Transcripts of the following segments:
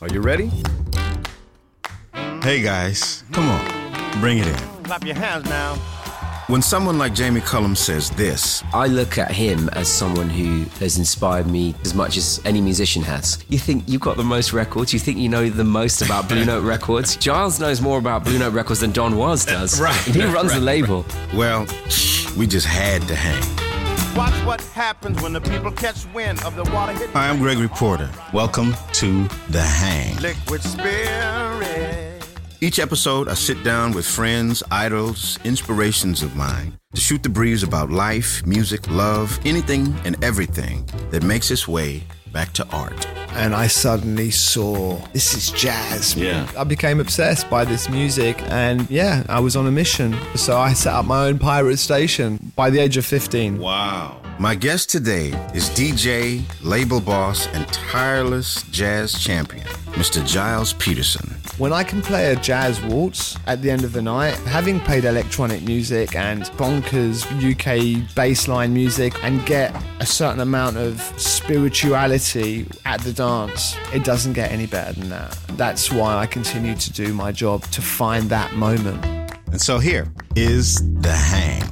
Are you ready? Hey guys, come on, bring it in. Clap your hands now. When someone like Jamie Cullum says this, I look at him as someone who has inspired me as much as any musician has. You think you've got the most records? You think you know the most about Blue Note Records? Gilles knows more about Blue Note Records than Don Was does. Right, And he runs the right, label. well, we just had to hang. Watch what happens when the people catch wind of the water hit Hi, I'm Gregory Porter. Welcome to The Hang. liquid spirit. Each episode, I sit down with friends, idols, inspirations of mine to shoot the breeze about life, music, love, anything and everything that makes its way back to art. and I suddenly saw this is jazz. Yeah. I became obsessed by this music, and yeah, I was on a mission. So I set up my own pirate station by the age of 15. Wow. My guest today is DJ, label boss, and tireless jazz champion, Mr. Gilles Peterson. When I can play a jazz waltz at the end of the night, having played electronic music and bonkers UK bassline music, and get a certain amount of spirituality at the dance, it doesn't get any better than that. That's why I continue to do my job to find that moment. And so here is The Hang.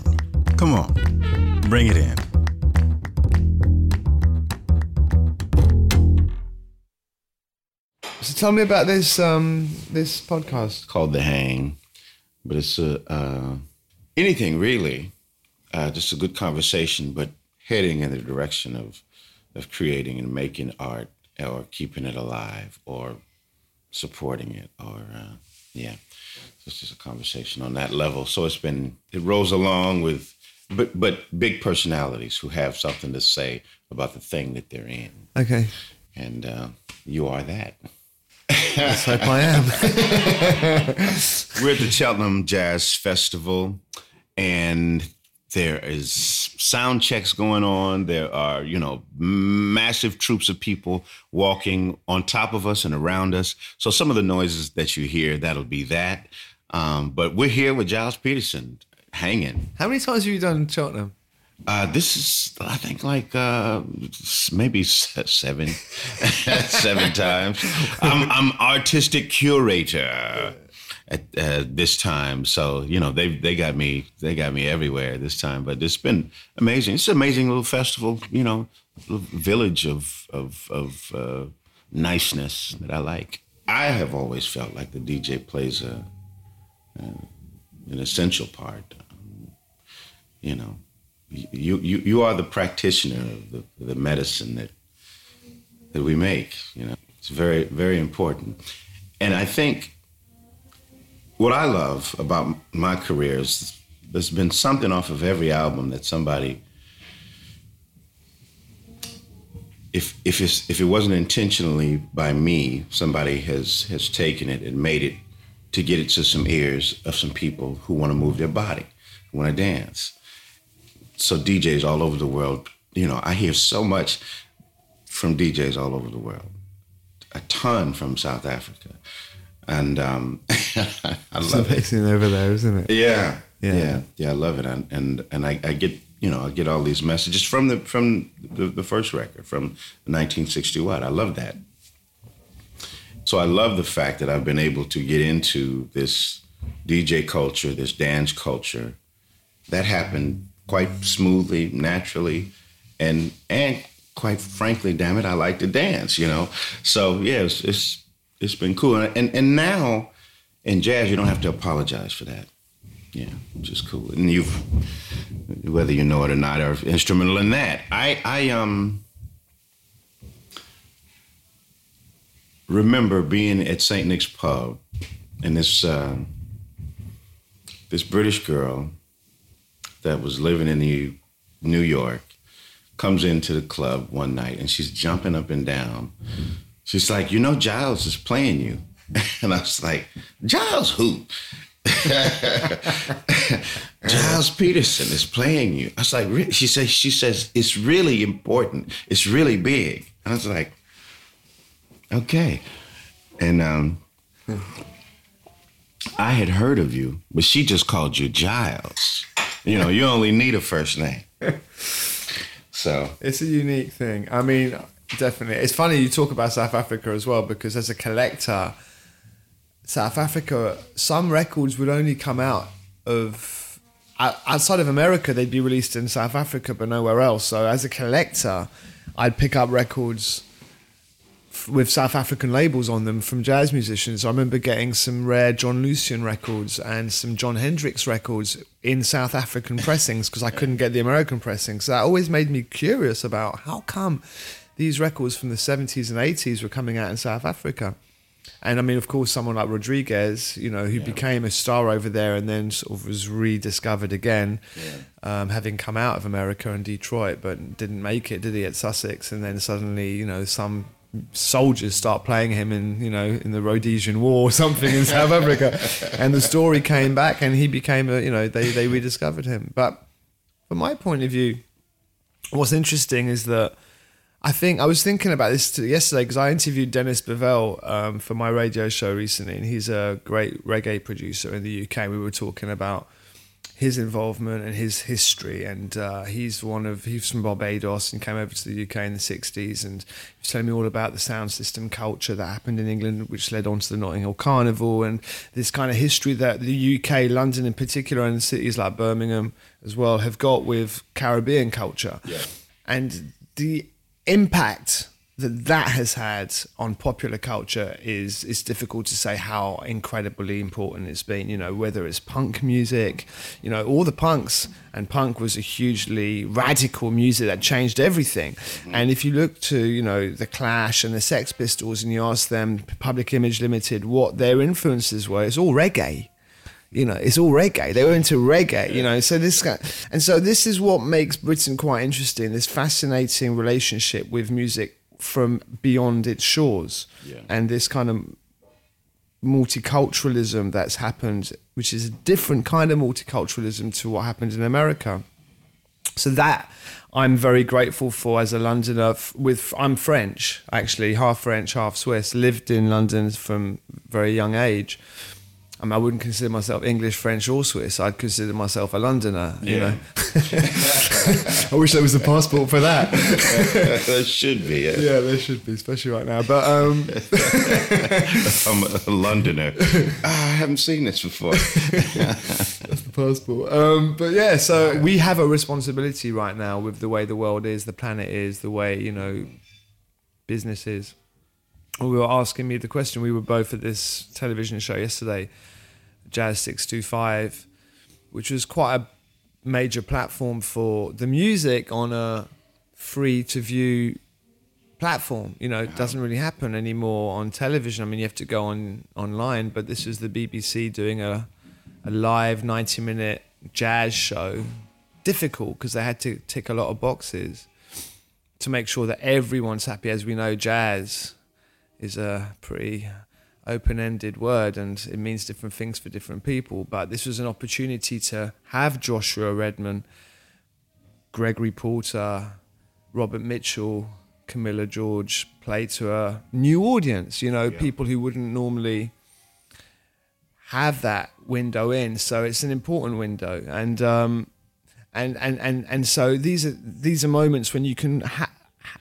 Come on, bring it in. So tell me about this um, this podcast. called The Hang, but it's a, uh, anything really, uh, just a good conversation, but heading in the direction of of creating and making art or keeping it alive or supporting it or uh, yeah, it's just a conversation on that level. So it's been it rolls along with. But but big personalities who have something to say about the thing that they're in, Okay, and uh, you are that. Let's hope I am. We're at the Cheltenham Jazz Festival, and there is sound checks going on. There are, you know, massive troops of people walking on top of us and around us. So some of the noises that you hear, that'll be that. Um, but we're here with Gilles Peterson, hanging. How many times have you done Cheltenham? Uh, this is, I think, like uh, maybe seven, seven times. I'm, I'm artistic curator at uh, this time, so you know they they got me they got me everywhere this time. But it's been amazing. It's an amazing little festival, you know, village of of of uh, niceness that I like. I have always felt like the DJ plays a, uh, an essential part. Um, you know, you you you are the practitioner of the, the medicine that that we make. You know, it's very very important, and I think what I love about my career is there's been something off of every album that somebody. If if it's, if it wasn't intentionally by me, somebody has has taken it and made it to get it to some ears of some people who want to move their body, who want to dance so DJs all over the world, you know, I hear so much from DJs all over the world, a ton from South Africa, and um, I It's love it. over there, isn't it? Yeah, Yeah. yeah, yeah, I love it, and and and I, I get you know I get all these messages from the from the, the first record from 1961. I love that. So I love the fact that I've been able to get into this DJ culture, this dance culture, that happened quite smoothly, naturally, and and quite frankly, damn it, I like to dance, you know. So yeah, it's it's, it's been cool, and, and now in jazz, you don't have to apologize for that. Yeah, which is cool, and you've whether you know it or not, are instrumental in that. I I um remember being at Saint Nick's pub, and this uh, this British girl that was living in New, New York comes into the club one night and she's jumping up and down. She's like, you know, Gilles is playing you. And I was like, Gilles who? Gilles Peterson is playing you. I was like, she says, she says, it's really important. It's really big. And I was like, okay. And um, I had heard of you, but she just called you Gilles. You know, you only need a first name. So It's a unique thing. I mean, definitely. It's funny you talk about South Africa as well because as a collector, South Africa, some records would only come out of outside of America. They'd be released in South Africa, but nowhere else. So as a collector, I'd pick up records with South African labels on them from jazz musicians. I remember getting some rare Jon Lucien records and some Jon Hendricks records in South African pressings because I couldn't get the American pressings. So that always made me curious about how come these records from the 70s and 80s were coming out in South Africa. And I mean, of course, someone like Rodriguez, you know, who yeah. became a star over there and then sort of was rediscovered again, yeah. um, having come out of America and Detroit, but didn't make it, did he, at Sussex? And then suddenly, you know, some soldiers start playing him in you know in the Rhodesian War or something in South Africa, and the story came back and he became a you know they they rediscovered him. But from my point of view, what's interesting is that. I think I was thinking about this yesterday because I interviewed Dennis Bovell um, for my radio show recently, and he's a great reggae producer in the UK. We were talking about his involvement and his history. And uh, he's one of he's from Barbados and came over to the UK in the '60s, and he was telling me all about the sound system culture that happened in England, which led on to the Notting Hill Carnival and this kind of history that the UK, London in particular, and cities like Birmingham as well have got with Caribbean culture. Yeah. And the impact that that has had on popular culture is is difficult to say how incredibly important it's been. You know, whether it's punk music, you know, all the punks and punk was a hugely radical music that changed everything. Mm-hmm. And if you look to you know the Clash and the Sex Pistols and you ask them, Public Image Limited, what their influences were, it's all reggae you know, it's all reggae. They were into reggae, you know. So this guy, and so this is what makes Britain quite interesting. This fascinating relationship with music from beyond its shores. Yeah. And this kind of multiculturalism that's happened, which is a different kind of multiculturalism to what happened in America. So that I'm very grateful for as a Londoner. With I'm French, actually, half French, half Swiss. Lived in London from very young age, I mean, I wouldn't consider myself English, French, or Swiss. I'd consider myself a Londoner. You know, I wish there was a passport for that. there should be. Yeah. yeah, there should be, especially right now. But um... I'm a Londoner. Ah, I haven't seen this before. That's the passport. Um, but yeah, so we have a responsibility right now with the way the world is, the planet is, the way you know business is we were asking me the question. We were both at this television show yesterday, Jazz Six Two Five, which was quite a major platform for the music on a free to view platform. You know, it doesn't really happen anymore on television. I mean, you have to go on online, but this is the BBC doing a a live ninety minute jazz show. Difficult because they had to tick a lot of boxes to make sure that everyone's happy. As we know, jazz is a pretty open-ended word and it means different things for different people but this was an opportunity to have Joshua Redman Gregory Porter Robert Mitchell Camilla George play to a new audience you know yeah. people who wouldn't normally have that window in so it's an important window and um, and and and and so these are these are moments when you can ha-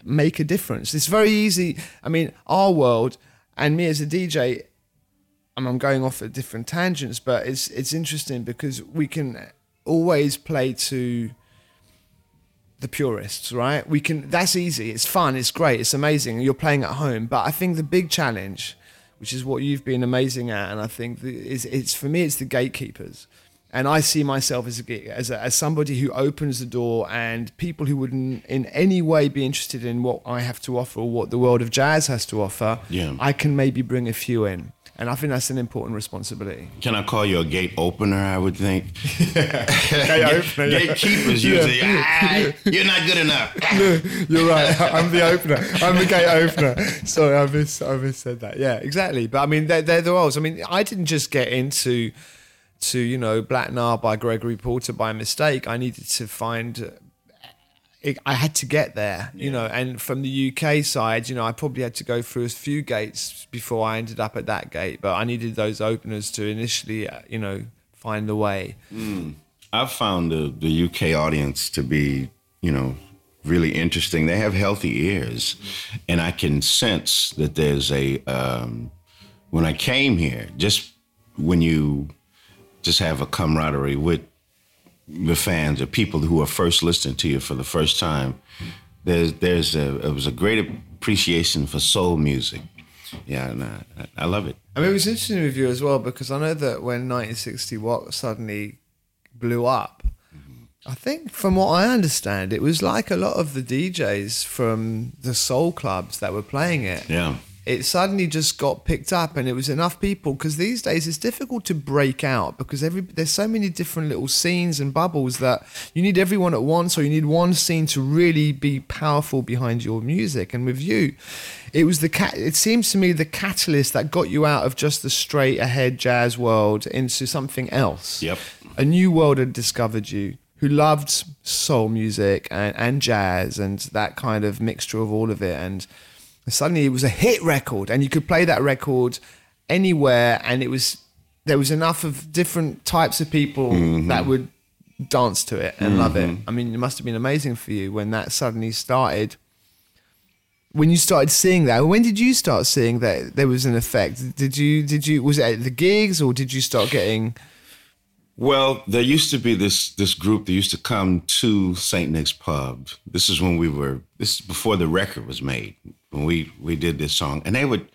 make a difference. It's very easy. I mean, our world and me as a DJ, I I'm going off at different tangents, but it's it's interesting because we can always play to the purists, right? We can. That's easy. It's fun. It's great. It's amazing. You're playing at home, but I think the big challenge, which is what you've been amazing at, and I think is it's for me, it's the gatekeepers and I see myself as a, as a, as somebody who opens the door, and people who wouldn't in any way be interested in what I have to offer or what the world of jazz has to offer. Yeah. I can maybe bring a few in. And I think that's an important responsibility. Can I call you a gate opener? I would think. gate opener. Gatekeepers usually. Ah, you're not good enough. no, you're right. I'm the opener. I'm the gate opener. Sorry, I miss I miss said that. Yeah, exactly. But I mean, they're, they're the roles. I mean, I didn't just get into to you know Black Nile by Gregory Porter by mistake. I needed to find. I had to get there, you yeah. know, and from the UK side, you know, I probably had to go through a few gates before I ended up at that gate. But I needed those openers to initially, uh, you know, find the way. Mm. I've found the, the UK audience to be, you know, really interesting. They have healthy ears, and I can sense that there's a. Um, when I came here, just when you just have a camaraderie with the fans or people who are first listening to you for the first time, there's there's a it was a great appreciation for soul music. Yeah, and I, I love it. I mean, it was interesting with you as well because I know that when 1960 What suddenly blew up, I think from what I understand, it was like a lot of the DJs from the soul clubs that were playing it. Yeah. It suddenly just got picked up, and it was enough people because these days it's difficult to break out because every there's so many different little scenes and bubbles that you need everyone at once, or you need one scene to really be powerful behind your music. And with you, it was the cat. It seems to me the catalyst that got you out of just the straight ahead jazz world into something else. Yep. A new world had discovered you who loved soul music and, and jazz and that kind of mixture of all of it. And suddenly it was a hit record, and you could play that record anywhere, and it was there was enough of different types of people mm-hmm. that would dance to it and love it. Mm-hmm. I mean, it must have been amazing for you when that suddenly started. When you started seeing that, when did you start seeing that there was an effect? Did you did you was it at the gigs or did you start getting? Well, there used to be this this group that used to come to St. Nick's Pub. This is when we were this is before the record was made. When we we did this song, and they would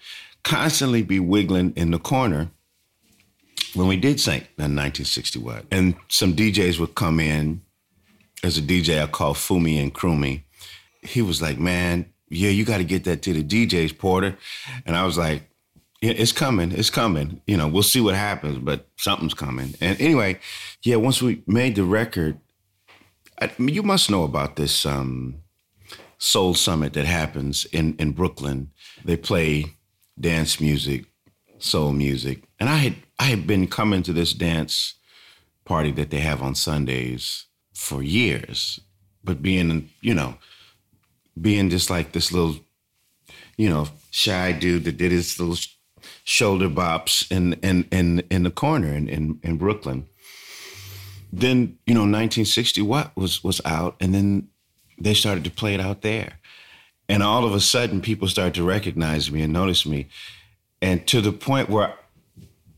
constantly be wiggling in the corner when we did sing in 1960 What. And some DJs would come in. There's a DJ I call Fumi and Krumi. He was like, "Man, yeah, you got to get that to the DJs, Porter." And I was like, yeah, it's coming. It's coming. You know, we'll see what happens, but something's coming. And anyway, yeah, once we made the record, I you must know about this um, Soul Summit that happens in, in Brooklyn. They play dance music, soul music. And I had I had been coming to this dance party that they have on Sundays for years. But being, you know, being just like this little, you know, shy dude that did his little shoulder bops in in in in the corner in in, in Brooklyn. Then you know, 1960 What was was out, and then they started to play it out there, and all of a sudden, people started to recognize me and notice me, and to the point where,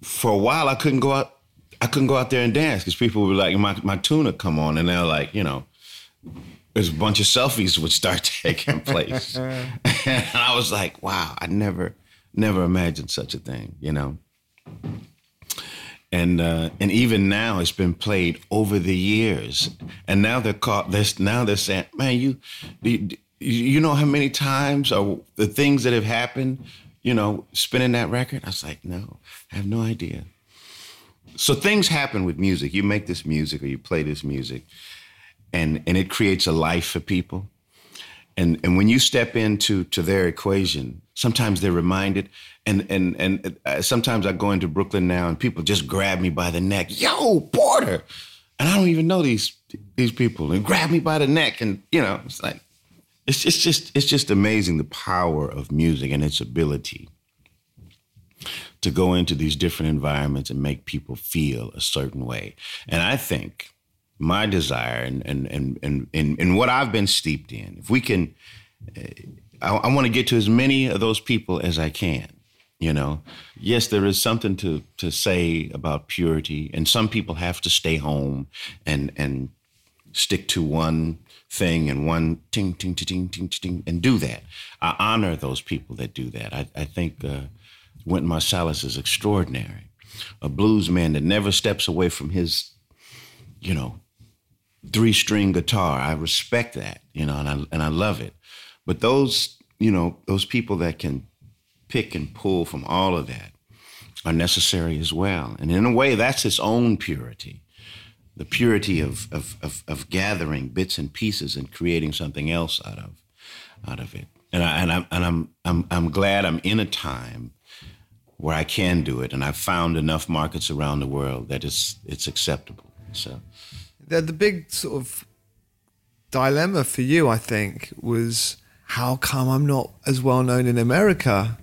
for a while, I couldn't go out. I couldn't go out there and dance because people were like, my my tune would come on, and they're like, you know, there's a bunch of selfies would start taking place. and I was like, wow, I never, never imagined such a thing, you know. And uh, and even now, it's been played over the years, and now they're caught. They're, now they're saying, "Man, you, you, you know how many times or the things that have happened, you know, spinning that record." I was like, "No, I have no idea." So things happen with music. You make this music or you play this music, and and it creates a life for people. And and when you step into to their equation, sometimes they're reminded. And and and uh, sometimes I go into Brooklyn now, and people just grab me by the neck, "Yo, Porter," and I don't even know these these people, and grab me by the neck, and you know, it's like it's it's just it's just amazing the power of music and its ability to go into these different environments and make people feel a certain way. And I think my desire and and and and and, and what I've been steeped in, if we can, uh, I, I want to get to as many of those people as I can. You know, yes, there is something to to say about purity, and some people have to stay home and and stick to one thing and one ting ting ting ting ting ting and do that. I honor those people that do that. I, I think uh, Wynton Marsalis is extraordinary, a blues man that never steps away from his, you know, three string guitar. I respect that, you know, and I and I love it. But those, you know, those people that can pick and pull from all of that are necessary as well. And in a way, that's its own purity. The purity of of, of, of gathering bits and pieces and creating something else out of out of it. And I and I'm and I'm I'm I'm glad I'm in a time where I can do it, and I've found enough markets around the world that it's it's acceptable. So the, the big sort of dilemma for you, I think, was how come I'm not as well known in America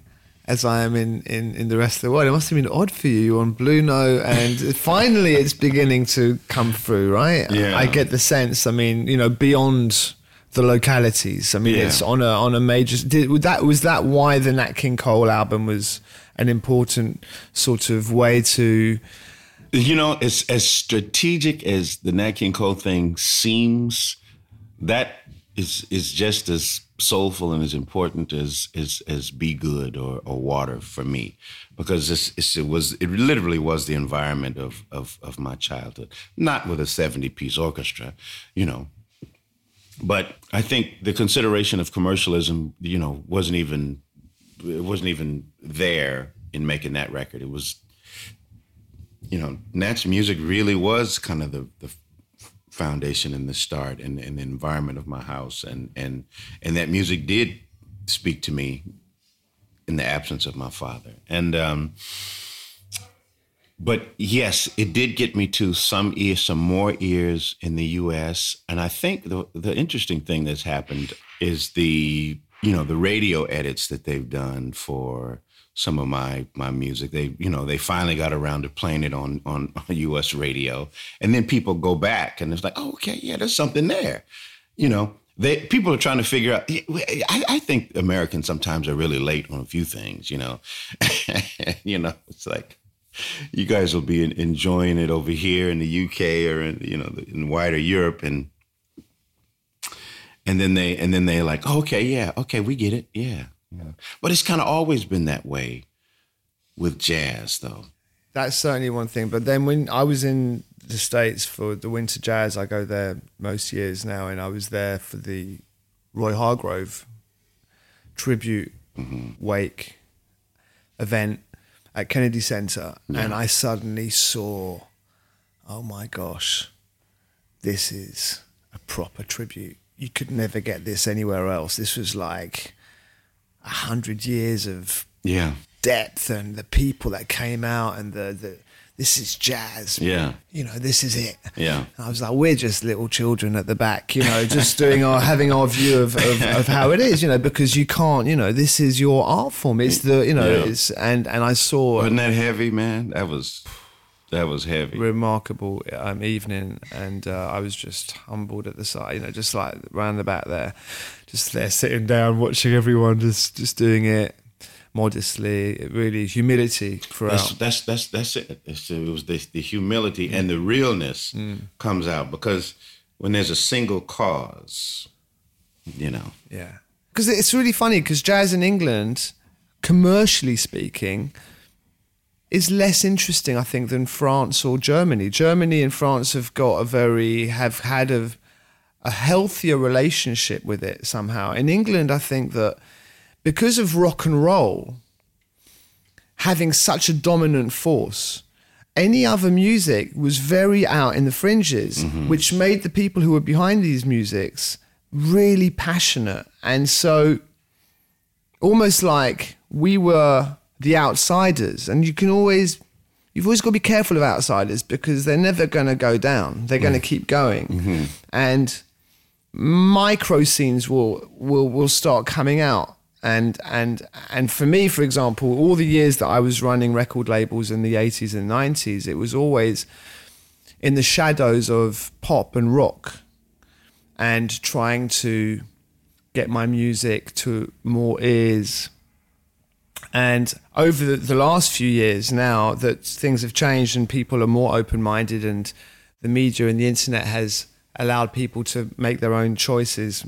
as I am in, in, in the rest of the world? It must have been odd for you. You're on Blue Note, and finally it's beginning to come through, right? Yeah. I get the sense, I mean, you know, beyond the localities. I mean, Yeah. it's on a on a major. Did, was that was that why the Nat King Cole album was an important sort of way to? You know, as as strategic as the Nat King Cole thing seems, that is is just as soulful and as important as as as Be Good or, or Water for me, because it's, it's, it was it literally was the environment of of of my childhood, not with a seventy piece orchestra, you know. But I think the consideration of commercialism, you know, wasn't even it wasn't even there in making that record. It was you know, Nat's music really was kind of the, the foundation and the start and, and the environment of my house. And, and, and that music did speak to me in the absence of my father. And, um, but yes, it did get me to some ears, some more ears in the U.S. And I think the the interesting thing that's happened is the you know the radio edits that they've done for some of my my music. They you know they finally got around to playing it on on, U.S. radio, and then people go back and it's like, oh, okay, yeah, there's something there, you know. They, people are trying to figure out. I, I think Americans sometimes are really late on a few things. You know, you know, it's like you guys will be enjoying it over here in the UK or in, you know in wider Europe and and then they and then they're like oh, okay yeah okay we get it yeah, yeah. but it's kind of always been that way with jazz though That's certainly one thing. But then when I was in the states for the Winter Jazz, I go there most years now, and I was there for the Roy Hargrove tribute mm-hmm. wake event at Kennedy Center, and I suddenly saw, oh my gosh, this is a proper tribute. You could never get this anywhere else. This was like hundred years of yeah depth and the people that came out and the, the this is jazz. Yeah. You know, this is it. Yeah. And I was like, we're just little children at the back, you know, just doing our having our view of, of, of how it is, you know, because you can't, you know, this is your art form. It's the you know, Yeah. it's and and I saw wasn't that heavy man that was that was heavy remarkable um, evening, and uh, I was just humbled at the side, you know, just like round the back there, just there sitting down, watching everyone just just doing it modestly, It really humility throughout. That's that's that's that's it. It's, it was the, the humility and the realness comes out because when there's a single cause, you know. Yeah. Because it's really funny because jazz in England, commercially speaking, is less interesting, I think, than France or Germany. Germany and France have got a very, have had a, a healthier relationship with it somehow. In England, I think that because of rock and roll having such a dominant force, any other music was very out in the fringes, mm-hmm. which made the people who were behind these musics really passionate. And so almost like we were the outsiders. And you can always, you've always got to be careful of outsiders because they're never going to go down. They're going to mm. keep going. Mm-hmm. And micro scenes will, will, will start coming out. And, and, and for me, for example, all the years that I was running record labels in the 80s and 90s, it was always in the shadows of pop and rock and trying to get my music to more ears. And over the, the last few years now that things have changed and people are more open minded and the media and the internet has allowed people to make their own choices,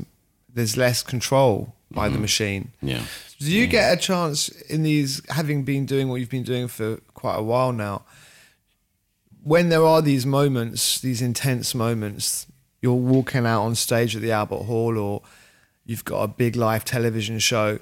there's less control by the mm. machine. Yeah. Do you get a chance in these, having been doing what you've been doing for quite a while now, when there are these moments, these intense moments, you're walking out on stage at the Albert Hall or you've got a big live television show,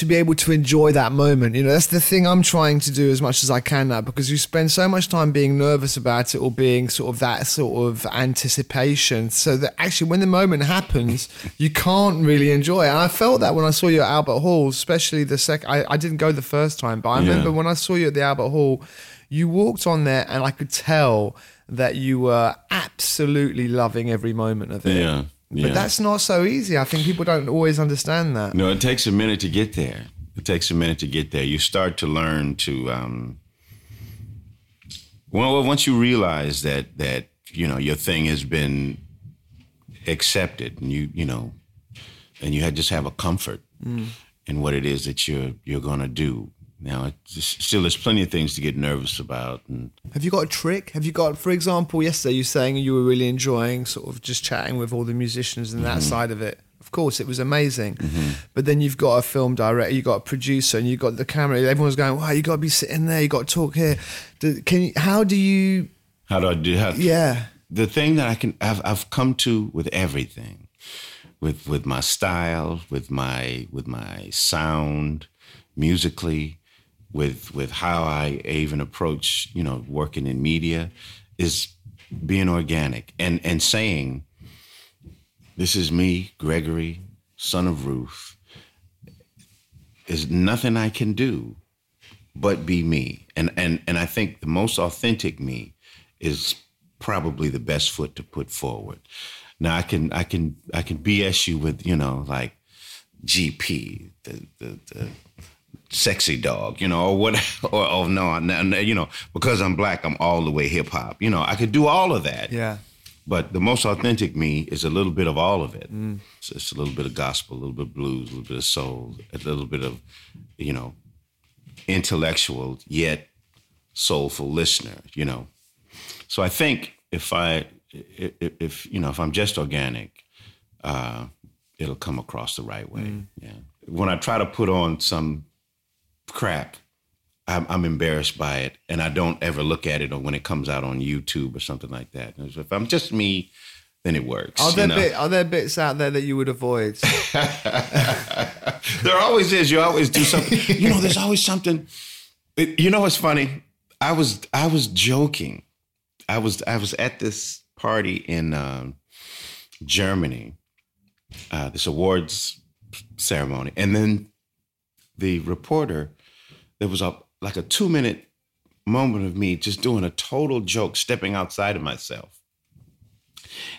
to be able to enjoy that moment. You know, that's the thing I'm trying to do as much as I can now because you spend so much time being nervous about it or being sort of that sort of anticipation. So that actually, when the moment happens, you can't really enjoy it. And I felt that when I saw you at Albert Hall, especially the second, I, I didn't go the first time, but I Yeah. remember when I saw you at the Albert Hall, you walked on there and I could tell that you were absolutely loving every moment of it. Yeah. Yeah. But that's not so easy. I think people don't always understand that. No, it takes a minute to get there. It takes a minute to get there. You start to learn to, um, well, once you realize that that you know your thing has been accepted, and you you know, and you just have a comfort in what it is that you're you're gonna do. Now, just, still, there's plenty of things to get nervous about, and Have you got a trick? Have you got, for example, yesterday you were saying you were really enjoying sort of just chatting with all the musicians and that Mm-hmm. side of it. Of course, it was amazing. But then you've got a film director, you've got a producer, and you've got the camera. Everyone's going, "Wow, you got to be sitting there. You got to talk here." Do, can you, how do you? how do I do? How, Yeah, the thing that I can I've I've come to with everything, with with my style, with my with my sound, musically, with with how I even approach you know working in media, is being organic and and saying, this is me, Gregory, son of Ruth. There's nothing I can do but be me. And and and I think the most authentic me is probably the best foot to put forward. Now I can I can I can BS you with, you know, like GP, the the, the sexy dog, you know, or what or oh no, no, you know, because I'm black, I'm all the way hip hop. You know, I could do all of that. yeah. But the most authentic me is a little bit of all of it. So it's a little bit of gospel, a little bit of blues, a little bit of soul, a little bit of, you know, intellectual yet soulful listener. You know, so I think if I, if, if you know, if I'm just organic, uh, it'll come across the right way. Yeah. When I try to put on some crap, I'm, I'm embarrassed by it, and I don't ever look at it or when it comes out on YouTube or something like that. If I'm just me, then it works. Are there bit, are there bits out there that you would avoid? there always is. You always do something. you know, there's always something. it- you know what's funny? I was I was joking. I was I was at this party in um, Germany, uh, this awards ceremony, and then the reporter, there was a like a two minute moment of me just doing a total joke, stepping outside of myself,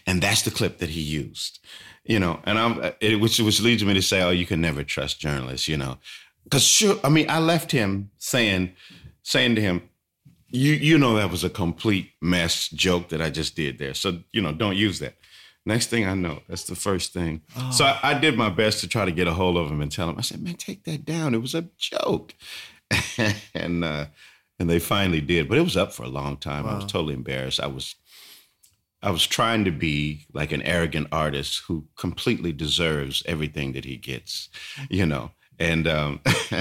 and that's the clip that he used. You know, and I'm it, which which leads me to say, oh, you can never trust journalists. You know, because sure, I mean, I left him saying saying to him, you you know that was a complete mess joke that I just did there. So you know, don't use that. Next thing I know, that's the first thing. So oh. I, I did my best to try to get a hold of him and tell him. I said, "Man, take that down. It was a joke." and uh, and they finally did, but it was up for a long time. I was totally embarrassed. I was I was trying to be like an arrogant artist who completely deserves everything that he gets, you know. And um,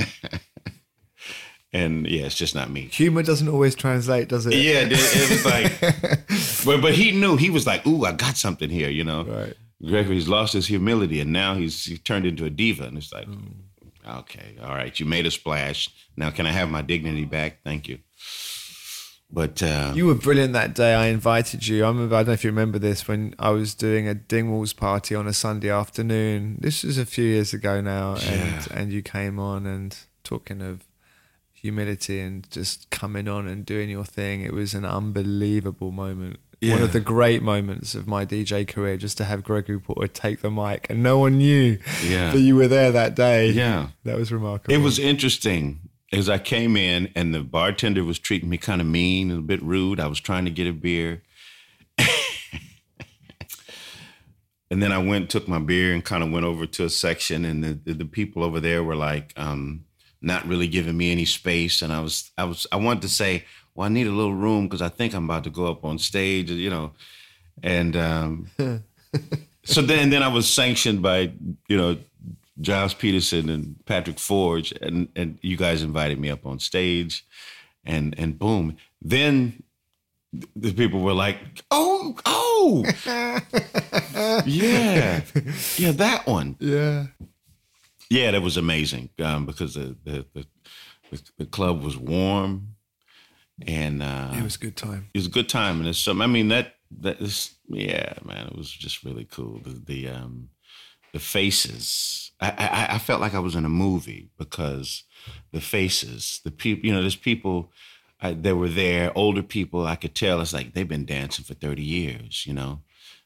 and yeah, it's just not me. Humor doesn't always translate, does it? Yeah, it, it was like, but but he knew he was like, "Ooh, I got something here," you know. Right. Gregory's lost his humility, and now he's he turned into a diva, and it's like, okay, all right, you made a splash. Now, can I have my dignity back? Thank you. But uh, You were brilliant that day. I invited you. I remember. I don't know if you remember this when I was doing a Dingwalls party on a Sunday afternoon. This was a few years ago now, and and you came on and talking of humility and just coming on and doing your thing. It was an unbelievable moment. One of the great moments of my DJ career, just to have Gregory Porter take the mic, and no one knew Yeah. that you were there that day. Yeah. that was remarkable. It was interesting as I came in and the bartender was treating me kind of mean and a bit rude. I was trying to get a beer. and then I went, took my beer and kind of went over to a section and the, the, the people over there were like um, not really giving me any space. And I was, I was, I wanted to say, well, I need a little room because I think I'm about to go up on stage, you know. And um, so then, then I was sanctioned by, you know, Gilles Peterson and Patrick Forge, and and you guys invited me up on stage, and and boom, then the people were like, oh oh, yeah, yeah, that one, yeah. yeah, that was amazing um, because the the, the the the club was warm, and uh, It was a good time. it was a good time, and it's some. I mean that that is yeah, man. It was just really cool. The the um the faces. I, I I felt like I was in a movie because the faces, the people. You know, there's people I, that were there, older people. I could tell it's like they've been dancing for thirty years. You know,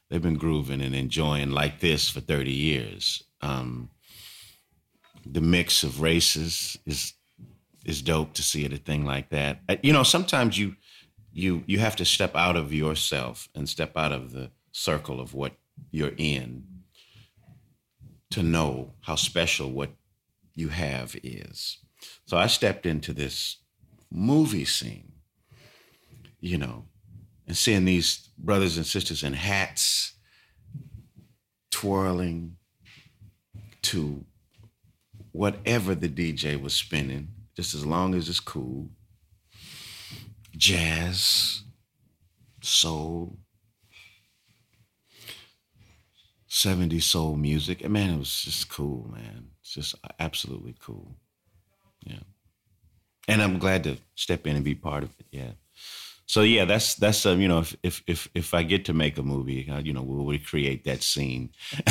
they've been grooving and enjoying like this for thirty years. Um, the mix of races is is dope to see at a thing like that. You know, sometimes you you you have to step out of yourself and step out of the circle of what you're in to know how special what you have is. So I stepped into this movie scene, you know, and seeing these brothers and sisters in hats twirling to whatever the DJ was spinning, just as long as it's cool. Jazz, soul, 70s soul music. And man, it was just cool, man. It's just absolutely cool. Yeah. And I'm glad to step in and be part of it. Yeah. So yeah, that's that's um, you know if if if if I get to make a movie, uh, you know, we'll recreate that scene.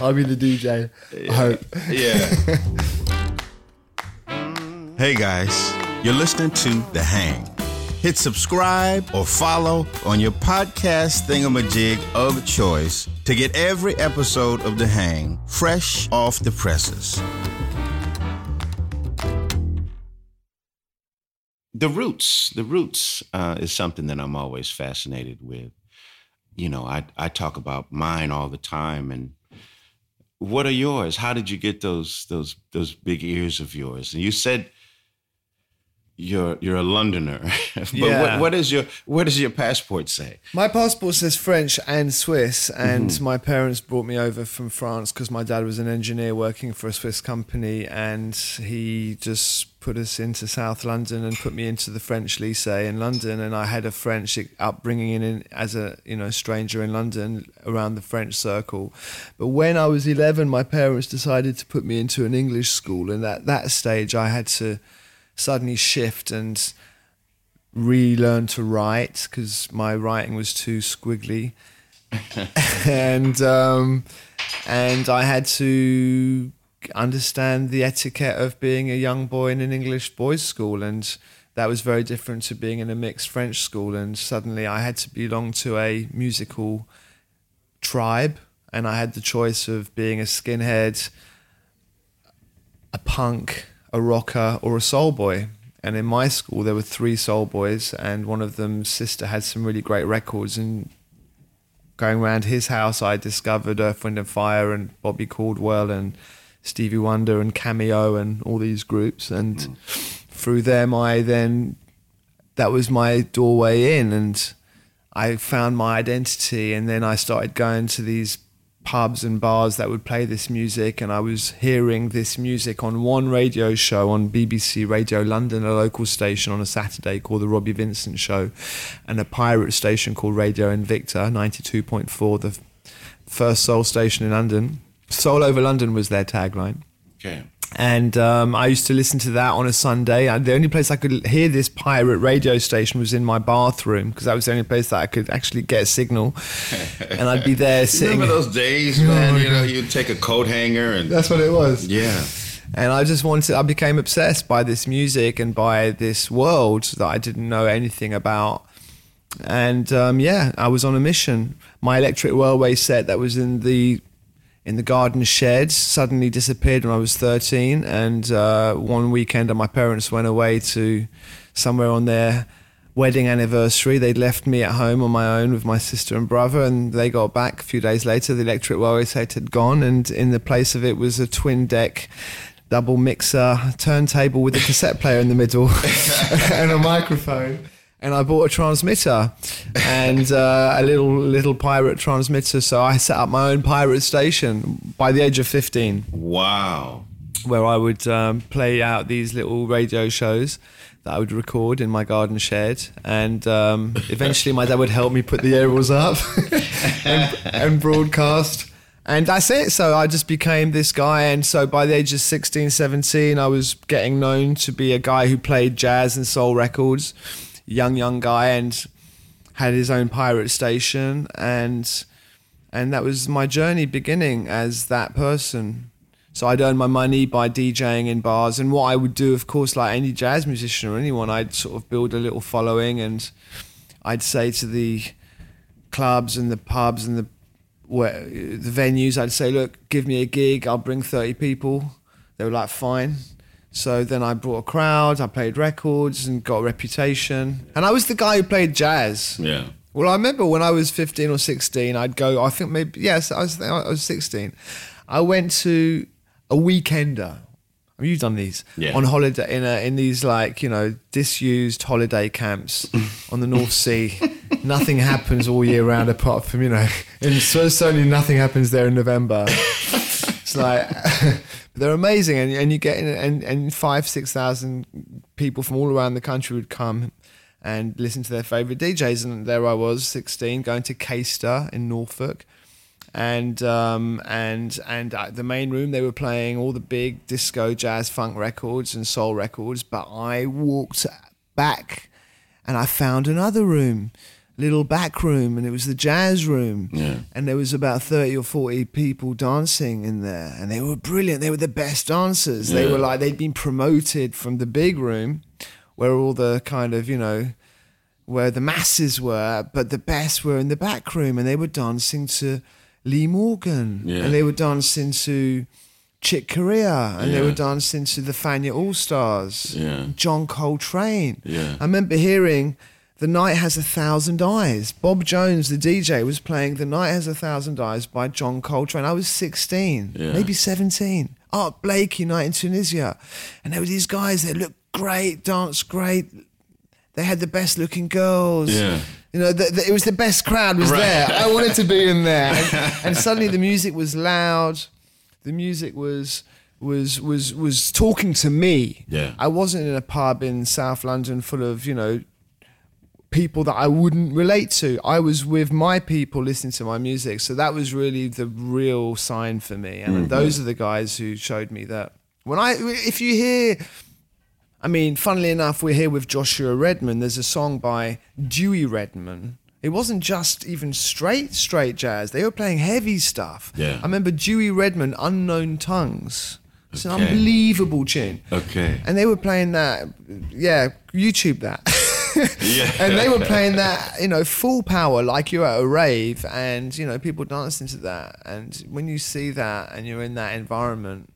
I'll be the DJ. I hope. Yeah. Hey guys, you're listening to The Hang. Hit subscribe or follow on your podcast thingamajig of choice to get every episode of The Hang fresh off the presses. the roots. The roots uh, is something that i'm always fascinated with. You know I, I talk about mine all the time and what are yours? How did you get those those those big ears of yours? And you said you're you're a londoner but Yeah. what, what is your what does your passport say My passport says French and Swiss, and Mm-hmm. my parents brought me over from France because my dad was an engineer working for a Swiss company, and he just put us into South London and put me into the French lycée in London, and I had a French upbringing in, in as a you know stranger in London around the French circle. But when I was 11, my parents decided to put me into an English school, and at that stage, I had to suddenly shift and relearn to write because my writing was too squiggly and um, and I had to understand the etiquette of being a young boy in an English boys' school, and that was very different to being in a mixed French school. And suddenly, I had to belong to a musical tribe, and I had the choice of being a skinhead, a punk, a rocker, or a soul boy. And in my school, there were three soul boys, and one of them's sister had some really great records. And going around his house, I discovered Earth, Wind and Fire and Bobby Caldwell and Stevie Wonder and Cameo and all these groups. And mm. through them, I then that was my doorway in, and I found my identity. And then I started going to these pubs and bars that would play this music, and I was hearing this music on one radio show on BBC Radio London, a local station on a Saturday called the Robbie Vincent Show, and a pirate station called Radio Invicta, 92.4, the first soul station in London. Soul over London was their tagline okay and um, I used to listen to that on a Sunday. And the only place I could hear this pirate radio station was in my bathroom because that was the only place that I could actually get a signal. and I'd be there sitting. remember those days man you know you'd take a coat hanger and That's what it was. yeah And I just wanted. I became obsessed by this music and by this world that I didn't know anything about. And um, yeah, I was on a mission. My electric railway set that was in the in the garden shed suddenly disappeared when I was 13. And uh, one weekend, my parents went away to somewhere on their wedding anniversary. They'd left me at home on my own with my sister and brother, and they got back a few days later. The electric railway set had gone, and in the place of it was a twin deck. Double mixer turntable with a cassette player in the middle and a microphone and I bought a transmitter and uh, a little little pirate transmitter. So I set up my own pirate station by the age of fifteen, wow where I would um, play out these little radio shows that I would record in my garden shed, and um, eventually my dad would help me put the aerials up and, and broadcast. And that's it. So I just became this guy. And so by the age of 16, 17, I was getting known to be a guy who played jazz and soul records, young, young guy, and had his own pirate station. And and that was my journey beginning as that person. So I'd earn my money by DJing in bars, and what I would do, of course, like any jazz musician or anyone, I'd sort of build a little following, and I'd say to the clubs and the pubs and the where, the venues, I'd say, look, give me a gig, I'll bring thirty people. They were like, fine. So then I brought a crowd, I played records and got a reputation, and I was the guy who played jazz yeah Well, I remember when I was 15 or 16, I'd go, I think maybe, yes, I was, I was 16. I went to a weekender. Have you done these? Yeah. On holiday, in, a, in these like, you know, disused holiday camps on the North Sea. nothing happens all year round apart from, you know, and so certainly nothing happens there in November. It's like, they're amazing. And, and you get in, and, and five, 6,000 people from all around the country would come and listen to their favorite DJs. And there I was, 16, going to Caister in Norfolk. And um, and and at the main room they were playing all the big disco, jazz, funk records and soul records. But I walked back, and I found another room, little back room, and it was the jazz room. Yeah. And there was about thirty or forty people dancing in there, and they were brilliant. They were the best dancers. They were like they'd been promoted from the big room, where all the kind of you know where the masses were, but the best were in the back room, and they were dancing to Lee Morgan, Yeah. and they were dancing to Chick Corea, and they were dancing to the Fania All Stars, Yeah. John Coltrane. Yeah. I remember hearing. The Night Has a Thousand Eyes. Bob Jones, the DJ, was playing The Night Has a Thousand Eyes by John Coltrane. I was 16, Yeah. maybe 17. Art Blakey, Night in Tunisia. And there were these guys that looked great, danced great, they had the best looking girls. Yeah. You know, the, the, it was the best crowd was there. I wanted to be in there. And, and suddenly the music was loud. The music was was was was talking to me. Yeah. I wasn't in a pub in South London full of, you know, people that I wouldn't relate to. I was with my people listening to my music. So that was really the real sign for me. And mm-hmm. those are the guys who showed me that. When I if you hear I mean, funnily enough, we're here with Joshua Redman. There's a song by Dewey Redman. It wasn't just even straight, straight jazz. They were playing heavy stuff. Yeah. I remember Dewey Redman, Unknown Tongues. It's an unbelievable tune. Okay. And they were playing that, yeah, YouTube that. Yeah. and they were playing that, you know, full power like you're at a rave and, you know, people dancing to that. And when you see that and you're in that environment,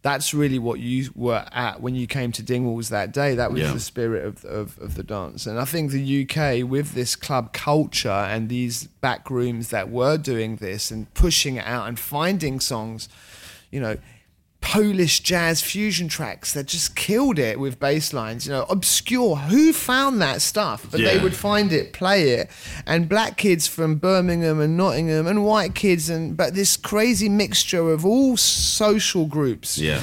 that's really what you were at when you came to Dingwalls that day. That was Yeah. the spirit of, of, of the dance. And I think the UK, with this club culture and these back rooms that were doing this and pushing it out and finding songs, you know, Polish jazz fusion tracks that just killed it with bass lines, you know, obscure. Who found that stuff? But they would find it, play it. And black kids from Birmingham and Nottingham and white kids and but this crazy mixture of all social groups Yeah.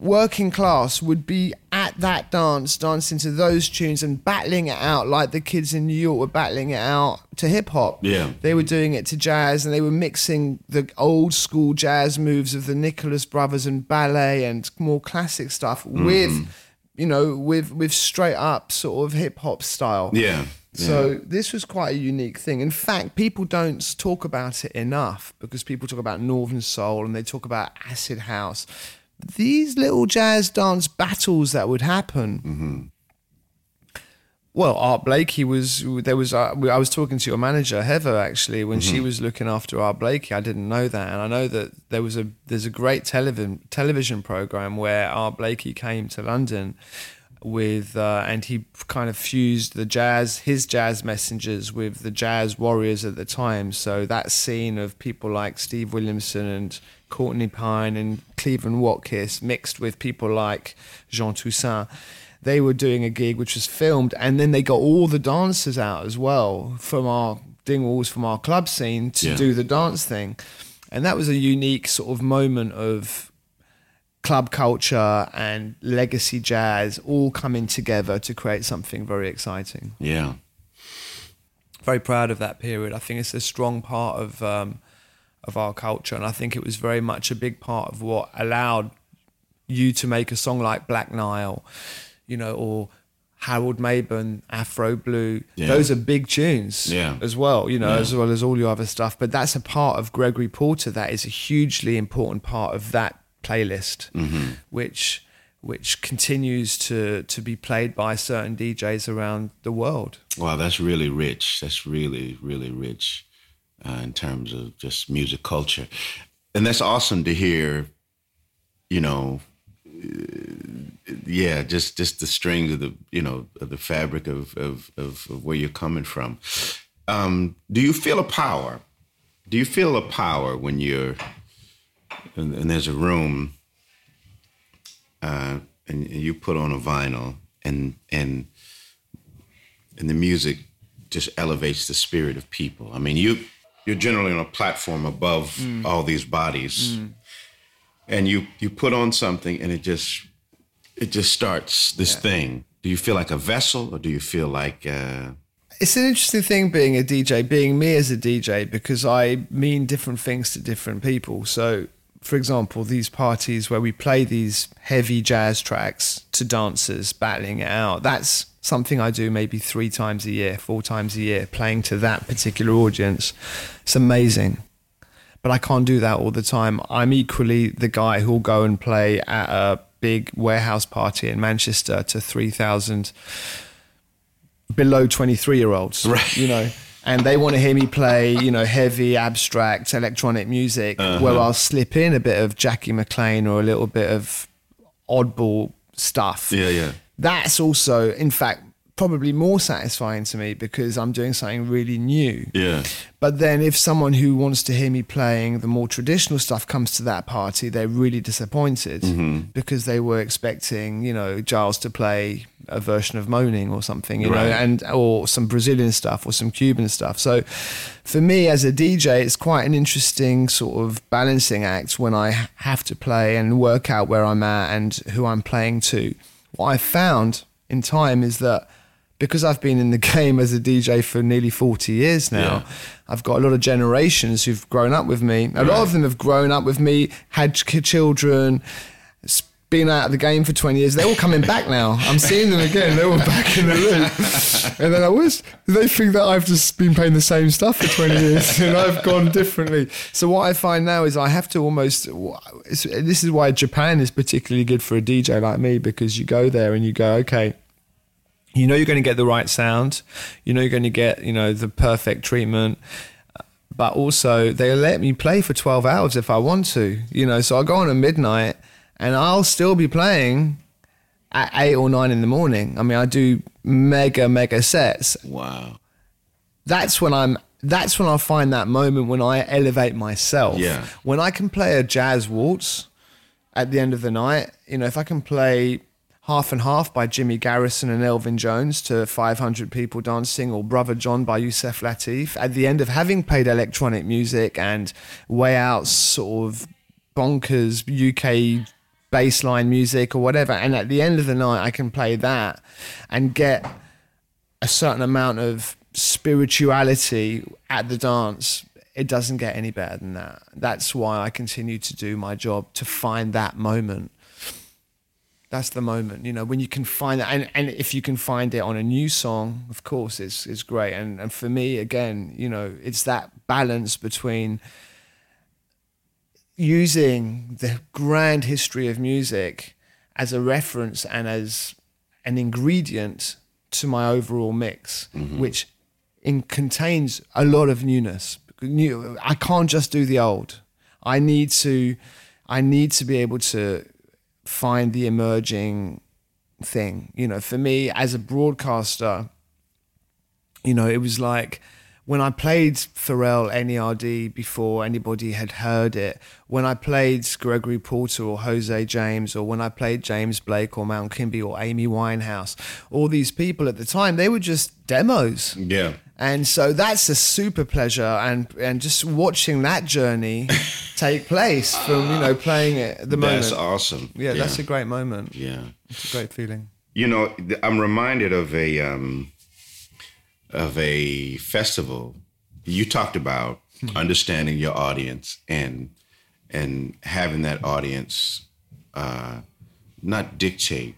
Working class would be at that dance, dancing to those tunes and battling it out like the kids in New York were battling it out to hip hop. Yeah. They were doing it to jazz and they were mixing the old school jazz moves of the Nicholas brothers and ballet and more classic stuff Mm-hmm. with you know, with with straight up sort of hip hop style. Yeah. So this was quite a unique thing. In fact, people don't talk about it enough because people talk about Northern Soul and they talk about acid house. These little jazz dance battles that would happen. Well, Art Blakey was there was uh, I was talking to your manager Heather actually when she was looking after Art Blakey. I didn't know that, and I know that there was a there's a great television television program where Art Blakey came to London with uh, and he kind of fused the jazz his jazz messengers with the jazz warriors at the time so that scene of people like steve williamson and courtney pine and cleveland watkis mixed with people like jean toussaint they were doing a gig which was filmed and then they got all the dancers out as well from our dingwalls from our club scene to Yeah. do the dance thing and that was a unique sort of moment of club culture and legacy jazz all coming together to create something very exciting. Yeah. Very proud of that period. I think it's a strong part of um, of our culture, and I think it was very much a big part of what allowed you to make a song like Black Nile, you know, or Harold Mabern, Afro Blue. Yeah. Those are big tunes Yeah. as well, you know, Yeah. as well as all your other stuff. But that's a part of Gregory Porter that is a hugely important part of that playlist, Mm-hmm. which which continues to to be played by certain DJs around the world. Wow, that's really rich. That's really, really rich uh, in terms of just music culture. And that's awesome to hear, you know, uh, yeah, just just the strings of the, you know, of the fabric of, of, of, of where you're coming from. um, do you feel a power? Do you feel a power when you're and, and there's a room uh, and, and you put on a vinyl and and and the music just elevates the spirit of people. I mean, you you're generally on a platform above all these bodies, and you you put on something, and it just it just starts this thing. Do you feel like a vessel, or do you feel like uh, It's an interesting thing being a DJ, being me as a DJ, because I mean different things to different people. So, for example, these parties where we play these heavy jazz tracks to dancers battling it out, that's something I do maybe three times a year, four times a year, playing to that particular audience. It's amazing. But I can't do that all the time. I'm equally the guy who'll go and play at a big warehouse party in Manchester to 3,000 below 23 year olds, Right. you know, and they want to hear me play, you know, heavy, abstract electronic music uh-huh. where I'll slip in a bit of Jackie McLean or a little bit of oddball stuff. yeah yeah That's also, in fact, probably more satisfying to me because I'm doing something really new. yeah But then if someone who wants to hear me playing the more traditional stuff comes to that party, they're really disappointed mm-hmm. because they were expecting, you know, Gilles to play a version of Moaning or something, you know, and or some Brazilian stuff or some Cuban stuff. So for me as a DJ, it's quite an interesting sort of balancing act when I have to play and work out where I'm at and who I'm playing to. What I found in time is that because I've been in the game as a DJ for nearly 40 years now, Yeah. I've got a lot of generations who've grown up with me. A lot of them have grown up with me, had ch- children, been out of the game for 20 years. They're all coming back now. I'm seeing them again. They're all back in the loop. And then I was, they think that I've just been playing the same stuff for 20 years and I've gone differently. So what I find now is I have to almost, this is why Japan is particularly good for a DJ like me because you go there and you go, okay, you know you're going to get the right sound you know you're going to get you know the perfect treatment but also they let me play for 12 hours if i want to you know so i'll go on at midnight and i'll still be playing at 8 or 9 in the morning. I mean i do mega mega sets. Wow. That's when i'm that's when i find that moment when i elevate myself. Yeah. when i can play a jazz waltz at the end of the night you know if i can play half and half by jimmy garrison and elvin jones to 500 people dancing or brother john by yusef lateef at the end of having played electronic music and way out sort of bonkers uk bassline music or whatever and at the end of the night i can play that and get a certain amount of spirituality at the dance, it doesn't get any better than that. That's why I continue to do my job to find that moment. That's the moment, you know, when you can find that, and, and if you can find it on a new song, of course, it's it's great. And and for me, again, you know, it's that balance between using the grand history of music as a reference and as an ingredient to my overall mix, mm-hmm. which in, contains a lot of newness. New, I can't just do the old. I need to, I need to be able to find the emerging thing. You know, for me as a broadcaster, you know, it was like when I played Pharrell NERD before anybody had heard it, when I played Gregory Porter or Jose James, or when I played James Blake or Mount Kimbie or Amy Winehouse, all these people at the time, they were just demos. yeah And so that's a super pleasure, and and just watching that journey take place from you know playing it at the moment. that's awesome Yeah, that's a great moment. yeah It's a great feeling. You know, I'm reminded of a um, of a festival. You talked about understanding your audience and and having that audience uh, not dictate,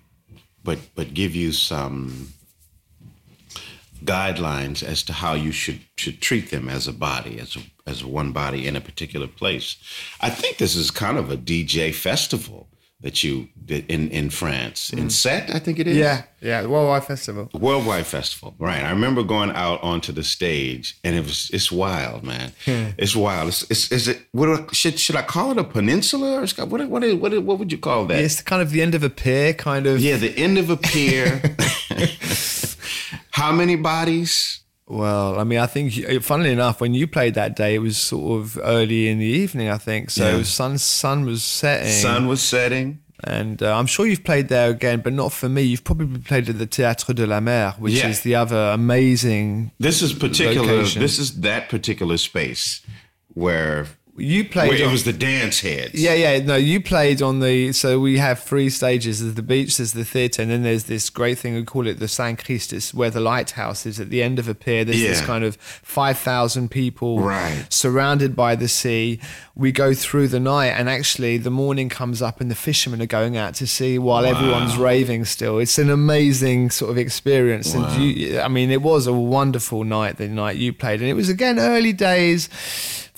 but but give you some guidelines as to how you should should treat them as a body, as a, as one body in a particular place. I think this is kind of a DJ festival that you did in in France in mm. Sète, I think it is. Yeah, yeah, Worldwide Festival. Worldwide Festival, right? I remember going out onto the stage, and it was it's wild, man. Hmm. It's wild. It's, it's is it what should should I call it a peninsula or what what is- what, what would you call that? It's kind of the end of a pier, kind of. Yeah, the end of a pier. How many bodies? Well, I mean, I think, funnily enough, when you played that day, it was sort of early in the evening, I think. So Yeah. sun, sun was setting. Sun was setting. And uh, I'm sure you've played there again, but not for me. You've probably played at the Théâtre de la Mer, which Yeah. is the other amazing. This is particular. Location. This is that particular space where, You played. where it on- was the dance heads. Yeah, yeah. No, you played on the. So we have three stages. There's the beach, there's the theatre, and then there's this great thing we call it the San Christ. Where the lighthouse is at the end of a pier. There's this kind of 5,000 people Right. surrounded by the sea. We go through the night, and actually, the morning comes up, and the fishermen are going out to sea while everyone's raving still. It's an amazing sort of experience. And you, I mean, it was a wonderful night the night you played. And it was, again, early days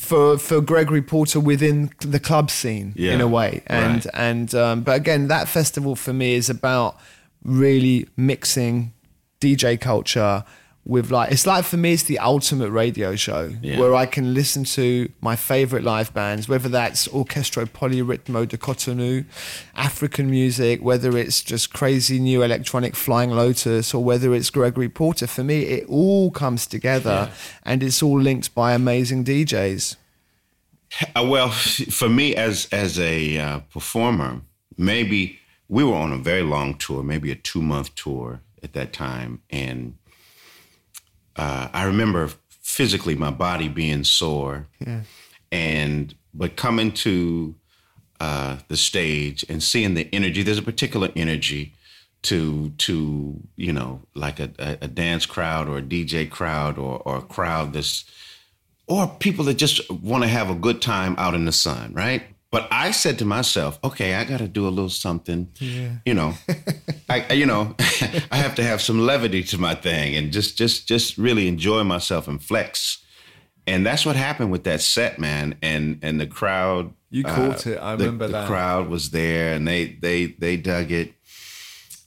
for for Gregory Porter within the club scene Yeah, in a way, and right. and um, but again, that festival for me is about really mixing DJ culture with like it's like for me it's the ultimate radio show Yeah. where I can listen to my favorite live bands, whether that's Orchestro Polyrythmo de Cotonou, African music, whether it's just crazy new electronic Flying Lotus, or whether it's Gregory Porter. For me, it all comes together and it's all linked by amazing DJs. Uh, well, for me as as a uh, performer, maybe we were on a very long tour, maybe a two month tour at that time, and uh, I remember physically my body being sore, and but coming to uh, the stage and seeing the energy. There's a particular energy to to you know like a, a, a dance crowd or a DJ crowd or or a crowd that's or people that just want to have a good time out in the sun, right? But I said to myself, okay, I got to do a little something. You know, I you know, I have to have some levity to my thing and just just just really enjoy myself and flex. And that's what happened with that set, man. And and the crowd, uh, You caught it. I the- remember that. the that. crowd was there, and they they they dug it.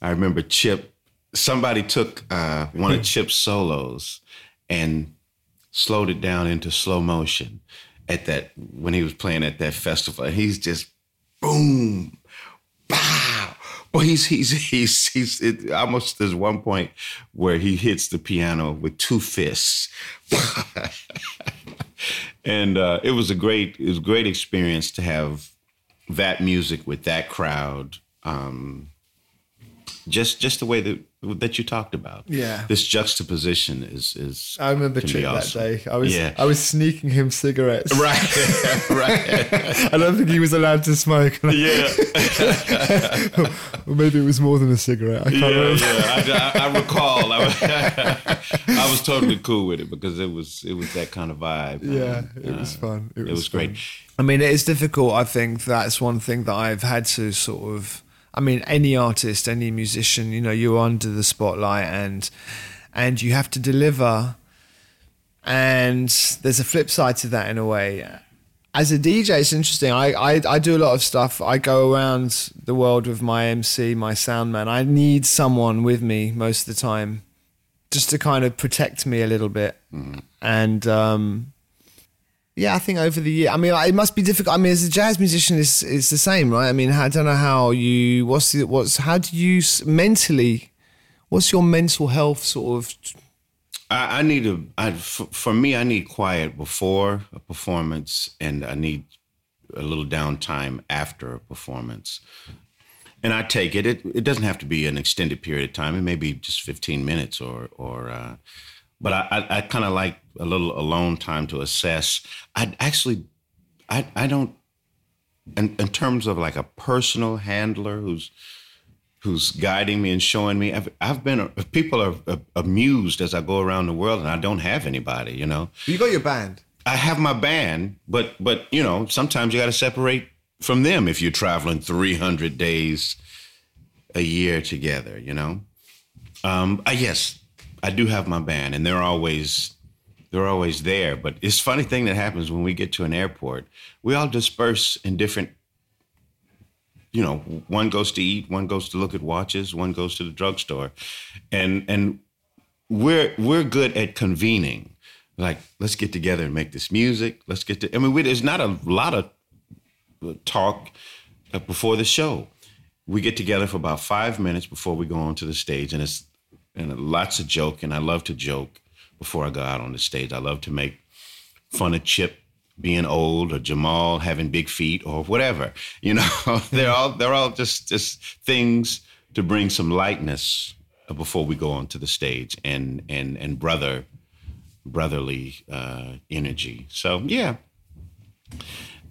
I remember Chip. Somebody took uh, one of Chip's solos and slowed it down into slow motion at that when he was playing at that festival. And he's just boom, pow. Well, he's he's he's he's it, almost there's one point where he hits the piano with two fists. and uh, it was a great it was a great experience to have that music with that crowd. Um, just just the way that that you talked about. Yeah. This juxtaposition is is I remember Chip that day. I was Yeah. I was sneaking him cigarettes. Right, right. I don't think he was allowed to smoke. Yeah, or maybe it was more than a cigarette. I can't yeah, remember. yeah. I, I, I recall. I, was- I was totally cool with it because it was it was that kind of vibe. Yeah, it was Uh, fun. It It, was was great. I mean, it is difficult. I think that's one thing that I've had to sort of. I mean, any artist, any musician, you know, you're under the spotlight and and you have to deliver. And there's a flip side to that in a way. As a DJ, it's interesting. I, I, I do a lot of stuff. I go around the world with my MC, my sound man. I need someone with me most of the time just to kind of protect me a little bit. And um, yeah, I think over the year, I mean, it must be difficult. I mean, as a jazz musician, it's it's the same, right? I mean, I don't know how you what's the what's how do you mentally, what's your mental health sort of? I, I need a. I, for, for me, I need quiet before a performance, and I need a little downtime after a performance. And I take it. It it doesn't have to be an extended period of time. It may be just fifteen minutes, or or. Uh, but I I, I kind of like a little alone time to assess. I actually, I I don't. In, in terms of like a personal handler who's who's guiding me and showing me. I've, I've been, people are amused as I go around the world and I don't have anybody, you know. You got your band. I have my band, but, but you know, sometimes you got to separate from them if you're traveling 300 days a year together, you know. Um, I, yes, I do have my band and they're always, they're always there. But it's funny thing that happens when we get to an airport. We all disperse in different you know, one goes to eat, one goes to look at watches, one goes to the drugstore, and and we're we're good at convening. Like, let's get together and make this music. Let's get to. I mean, we, there's not a lot of talk before the show. We get together for about five minutes before we go onto the stage, and it's and lots of joke, and I love to joke before I go out on the stage. I love to make fun of Chip being old or Jamal having big feet or whatever. You know, they're all they're all just just things to bring some lightness before we go onto the stage and and and brother brotherly uh, energy. So yeah,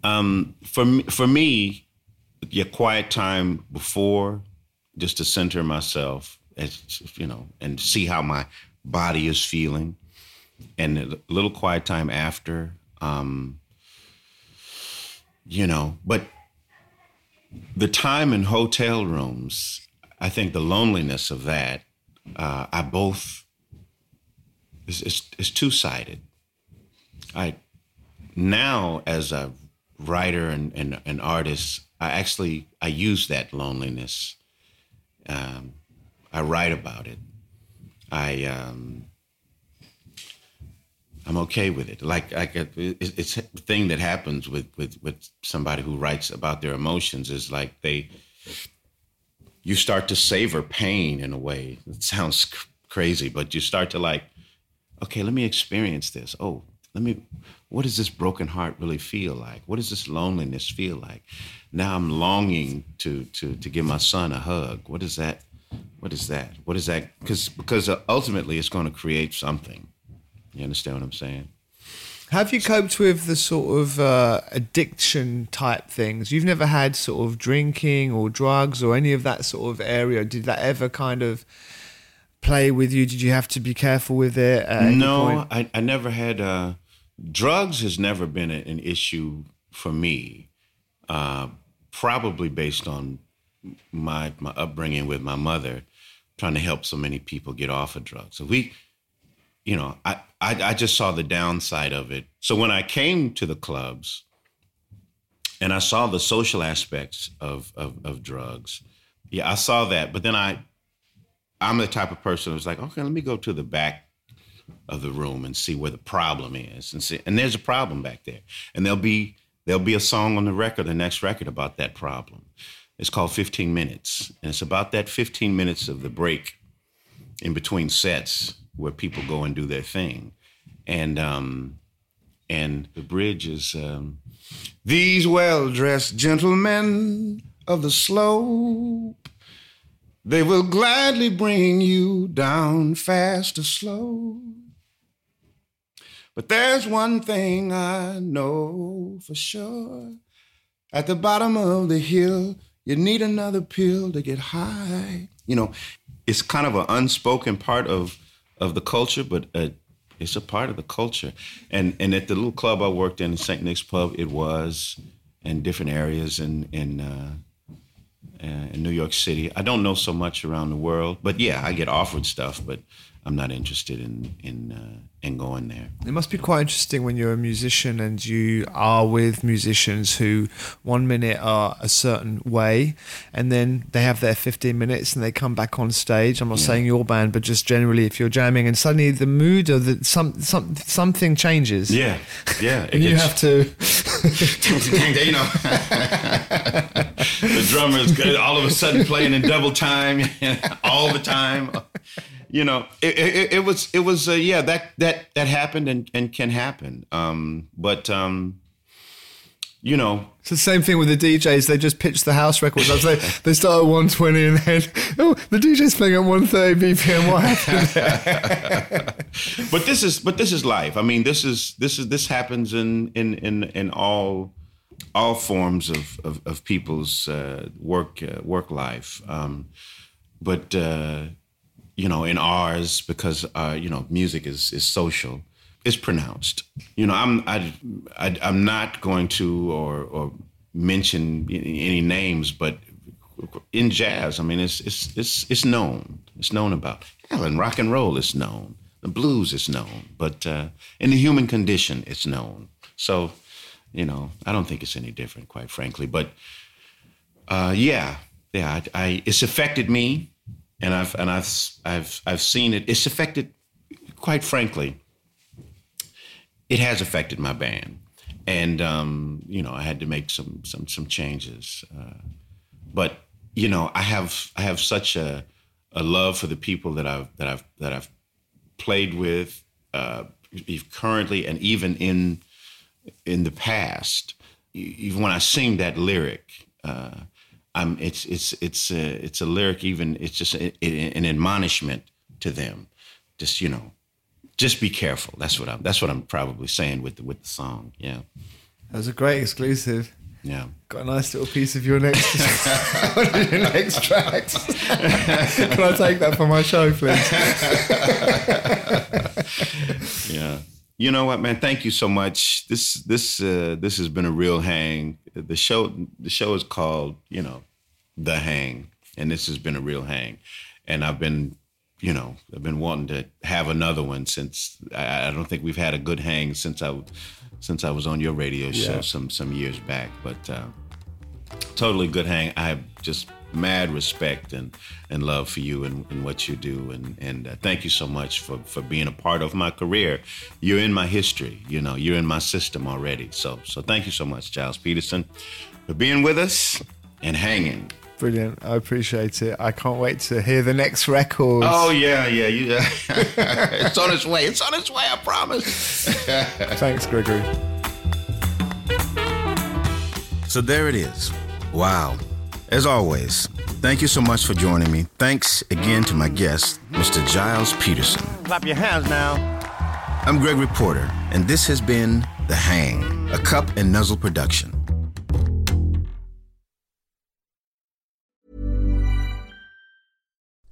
um, for me, for me, your quiet time before, just to center myself, as you know, and see how my body is feeling, and a little quiet time after. Um, you know, but the time in hotel rooms, I think the loneliness of that, uh, I both it's, it's, is two sided. I now as a writer and, and an artist, I actually I use that loneliness. Um, I write about it. I um, I'm okay with it. Like like it's a thing that happens with with with somebody who writes about their emotions is like they you start to savor pain in a way. It sounds crazy, but you start to like, okay, let me experience this. Oh, let me what does this broken heart really feel like? What does this loneliness feel like? Now I'm longing to to to give my son a hug. What is that? What is that? What is that? Because because ultimately it's going to create something. You understand what I'm saying? Have you coped with the sort of uh, addiction type things? You've never had sort of drinking or drugs or any of that sort of area. Did that ever kind of play with you? Did you have to be careful with it? no, I, I never had. Uh, drugs has never been an issue for me, uh, probably based on my my upbringing with my mother, trying to help so many people get off of drugs. So we, you know, I, I I just saw the downside of it. So when I came to the clubs, and I saw the social aspects of of, of drugs, yeah, I saw that. But then I, I'm the type of person who's like, okay, let me go to the back of the room and see where the problem is and see and there's a problem back there and there'll be there'll be a song on the record the next record about that problem it's called 15 minutes. And it's about that 15 minutes of the break in between sets where people go and do their thing. And um and the bridge is um, these well-dressed gentlemen of the slope they will gladly bring you down fast or slow. But there's one thing I know for sure. At the bottom of the hill, you need another pill to get high. You know, it's kind of an unspoken part of of the culture, but uh, it's a part of the culture. And and at the little club I worked in, St. Nick's Pub, it was in different areas in in uh, in New York City. I don't know so much around the world, but yeah, I get offered stuff, but I'm not interested in in uh, in going there. It must be quite interesting when you're a musician and you are with musicians who one minute are a certain way, and then they have their 15 minutes and they come back on stage. I'm not yeah. saying your band, but just generally, if you're jamming and suddenly the mood or the some some something changes. Yeah, yeah, and you have to. you know, the drummer is all of a sudden playing in double time all the time you know, it, it, it was it was uh, yeah that that that happened and and can happen. Um, but um, you know, it's the same thing with the DJs. They just pitch the house records. They they start at 120 and then oh the DJ's playing at 130 BPM. What happened? but this is but this is life. I mean, this is this is this happens in in in in all all forms of of, of people's uh, work uh, work life. Um, but uh, you know, in ours because uh, you know music is is social. It's pronounced. You know, I'm I, I am not going to or or mention any names, but in jazz, I mean, it's it's it's it's known. It's known about. Hell, in rock and roll, it's known. The blues is known, but uh, in the human condition, it's known. So, you know, I don't think it's any different, quite frankly. But uh, yeah, yeah, I, I, it's affected me and I've and I've I've I've seen it. It's affected, quite frankly, it has affected my band, and um, you know I had to make some some some changes. Uh, but you know I have I have such a a love for the people that I've that I've that I've played with, uh, currently and even in in the past. Even when I sing that lyric, uh, I'm it's it's it's a, it's a lyric. Even it's just a, a, an admonishment to them. Just you know, just be careful. That's what I'm. That's what I'm probably saying with the, with the song. Yeah. That was a great exclusive. Yeah. Got a nice little piece of your next your next track. Can I take that for my show, please? yeah. You know what, man? Thank you so much. This this uh, this has been a real hang. The show the show is called you know, the hang, and this has been a real hang. And I've been you know, I've been wanting to have another one since I, I don't think we've had a good hang since I since I was on your radio show yeah. some some years back. But uh, totally good hang. I have just mad respect and, and love for you and, and what you do. And, and uh, thank you so much for, for being a part of my career. You're in my history, you know, you're in my system already. So, so thank you so much, Gilles Peterson, for being with us and hanging. Brilliant. I appreciate it. I can't wait to hear the next record. Oh yeah, yeah. You, it's on its way. It's on its way. I promise. Thanks, Gregory. So there it is. Wow. As always, thank you so much for joining me. Thanks again to my guest, Mr. Gilles Peterson. Clap your hands now. I'm Gregory Porter, and this has been The Hang, a Cup and Nuzzle production.